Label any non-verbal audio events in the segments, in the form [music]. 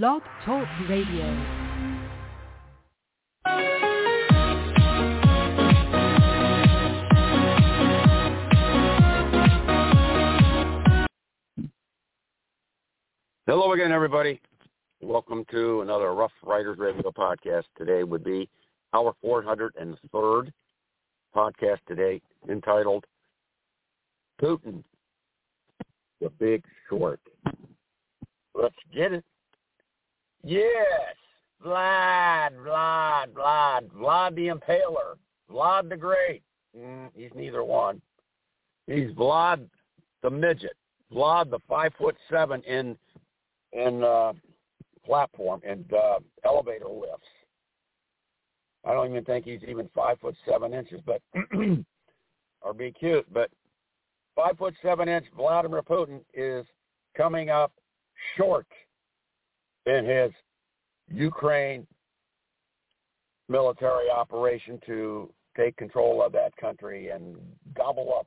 Blog Talk Radio. Hello again, everybody. Welcome to another Rough Riders Radio podcast. Today would be our 403rd podcast today, entitled Putin, the Big Short. Let's get it. Yes, Vlad, Vlad, Vlad, Vlad the Impaler, Vlad the Great. Mm, he's neither one. He's Vlad the Midget, Vlad the five foot seven in in uh, platform and uh, elevator lifts. I don't even think he's even five foot seven inches, but [clears throat] or be cute. But five foot seven inch Vladimir Putin is coming up short in his Ukraine military operation to take control of that country and gobble up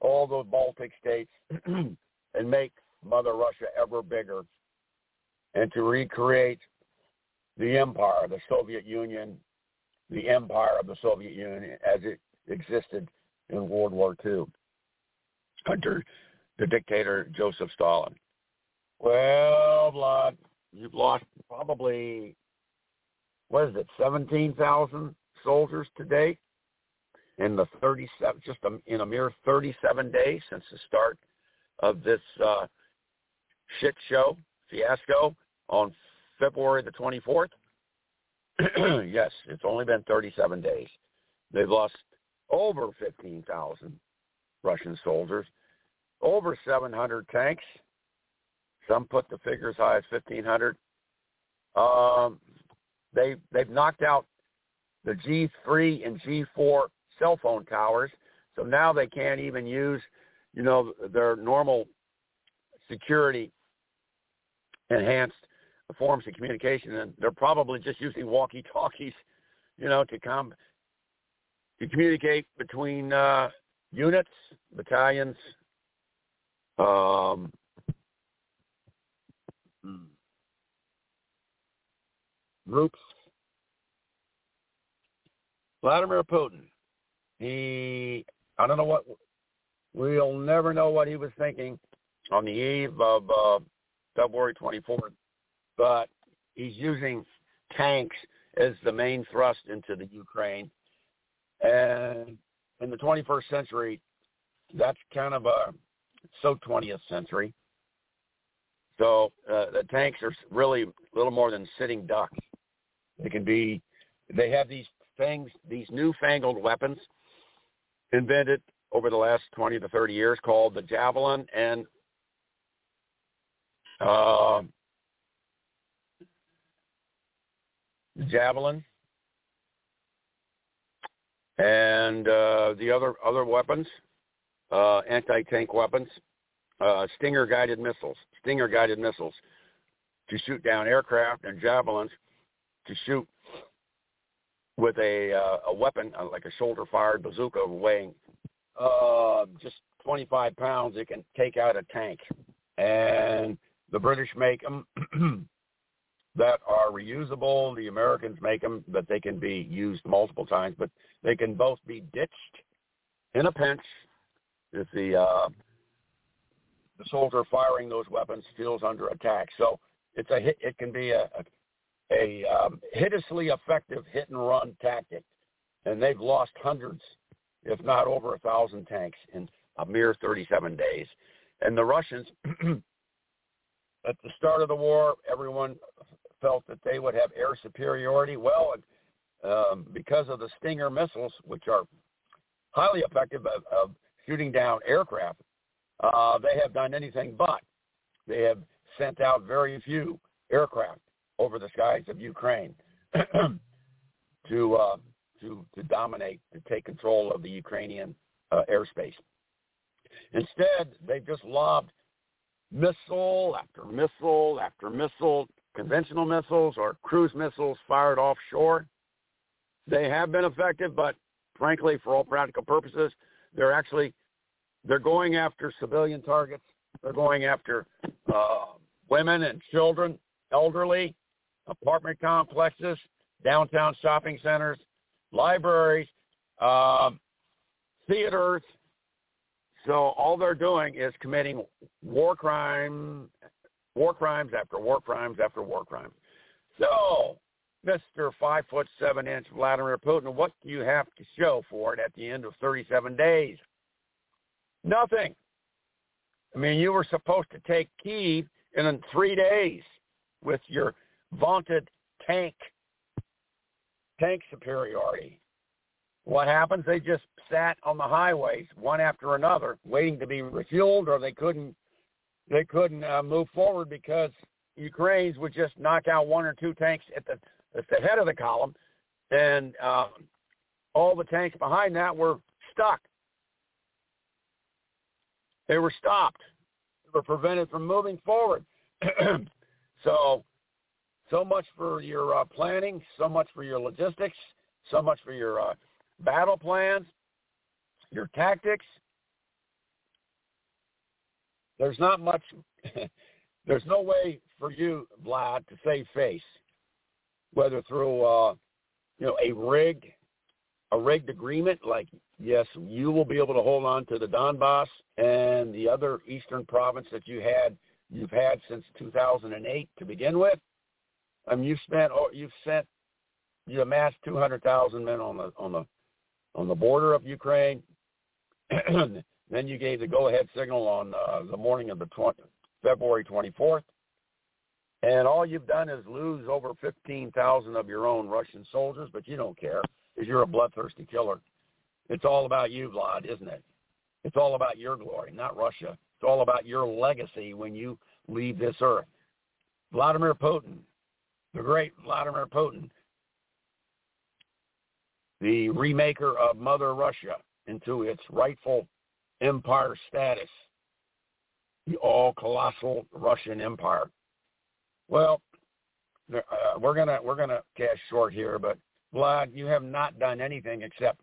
all the Baltic states [clears throat] and make Mother Russia ever bigger and to recreate the empire, the Soviet Union, the empire of the Soviet Union as it existed in World War II under the dictator Joseph Stalin. Well, Vlad, you've lost probably, what is it, 17,000 soldiers to date in the 37, just in a mere 37 days since the start of this uh, shit show, fiasco on February the 24th. [clears throat] yes, it's only been 37 days. They've lost over 15,000 Russian soldiers, over 700 tanks. Some put the figure as high as 1,500. Um, they they've knocked out the G3 and G4 cell phone towers, so now they can't even use, you know, their normal security enhanced forms of communication, and they're probably just using walkie-talkies, you know, to come to communicate between uh, units, battalions, um, groups. Vladimir Putin, he, I don't know what, we'll never know what he was thinking on the eve of uh, February 24th, but he's using tanks as the main thrust into the Ukraine. And in the 21st century, that's kind of a so 20th century. So uh, the tanks are really little more than sitting ducks. They can be, they have these things, these newfangled weapons invented over the last 20 to 30 years called the Javelin and uh, Javelin and uh, the other other weapons, uh, anti-tank weapons, uh, Stinger guided missiles, Stinger guided missiles to shoot down aircraft and javelins to shoot with a uh, a weapon uh, like a shoulder fired bazooka weighing uh, just 25 pounds. It can take out a tank, and the British make them [clears throat] that are reusable. The Americans make them that they can be used multiple times, but they can both be ditched in a pinch if the uh, the soldier firing those weapons feels under attack. So it's a hit, it can be a a, um, hideously effective hit and run tactic, and they've lost hundreds, if not over a thousand tanks in a mere 37 days. And the Russians, [clears throat] at the start of the war, everyone felt that they would have air superiority. Well, um, because of the Stinger missiles, which are highly effective of, of shooting down aircraft, uh, they have done anything but. They have sent out very few aircraft over the skies of Ukraine [clears throat] to uh, to to dominate, to take control of the Ukrainian uh, airspace. Instead, they've just lobbed missile after missile after missile conventional missiles or cruise missiles fired offshore. They have been effective, but frankly, for all practical purposes, they're actually they're going after civilian targets. They're going after uh, women and children elderly, apartment complexes, downtown shopping centers, libraries, um, theaters. So all they're doing is committing war crime, war crimes after war crimes after war crimes. So, Mr. Five foot seven inch Vladimir Putin, what do you have to show for it at the end of 37 days? Nothing. I mean, you were supposed to take Kiev in three days with your vaunted tank tank superiority. What happens? They just sat on the highways one after another, waiting to be refueled, or they couldn't they couldn't uh, move forward because Ukrainians would just knock out one or two tanks at the at the head of the column, and uh, all the tanks behind that were stuck. They were stopped. They were prevented from moving forward. [clears throat] so, so much for your uh, planning, so much for your logistics, so much for your uh, battle plans, your tactics. There's not much. [laughs] there's no way for you, Vlad, to save face, whether through uh, you know a rigged a rigged agreement, like yes, you will be able to hold on to the Donbass and the other eastern province that you had you've had since 2008 to begin with. I mean, you've spent oh, you've sent you amassed 200,000 men on the on the on the border of Ukraine. [clears throat] then you gave the go-ahead signal on uh, the morning of the 20, February 24th. And all you've done is lose over 15,000 of your own Russian soldiers, but you don't care because you're a bloodthirsty killer. It's all about you, Vlad, isn't it? It's all about your glory, not Russia. It's all about your legacy when you leave this earth. Vladimir Putin, the great Vladimir Putin, the remaker of Mother Russia into its rightful empire status, the all colossal Russian Empire. Well, uh, we're gonna we're gonna cash short here, but Vlad, you have not done anything except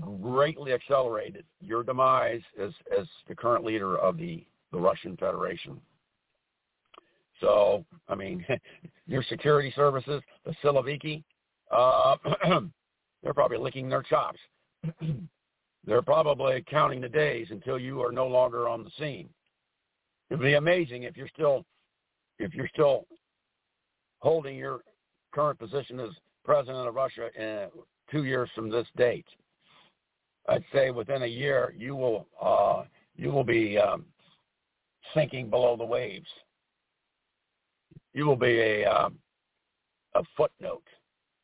greatly accelerated your demise as as the current leader of the the Russian Federation. So, I mean, [laughs] your security services, the Siloviki, uh, [clears throat] they're probably licking their chops. [clears throat] they're probably counting the days until you are no longer on the scene. It'd be amazing if you're still if you're still holding your current position as president of Russia in two years from this date. I'd say within a year you will uh, you will be um, sinking below the waves. You will be a um, a footnote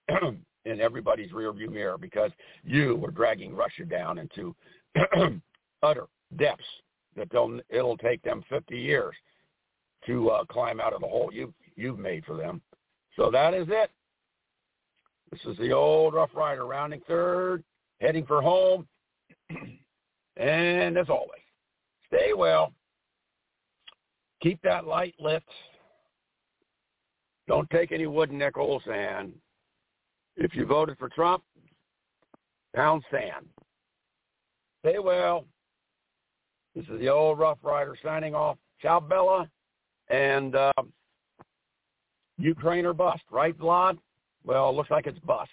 [clears throat] in everybody's rearview mirror because you were dragging Russia down into [clears throat] utter depths that they'll, it'll take them 50 years to uh, climb out of the hole you've, you've made for them. So that is it. This is the old Rough Rider rounding third, heading for home. [clears throat] and as always, stay well. Keep that light lit. Don't take any wooden nickels and if you voted for Trump, pound sand. Stay well. This is the old Rough Rider signing off. Ciao, Bella. And uh, Ukraine or bust, right, Vlad? Well, it looks like it's bust.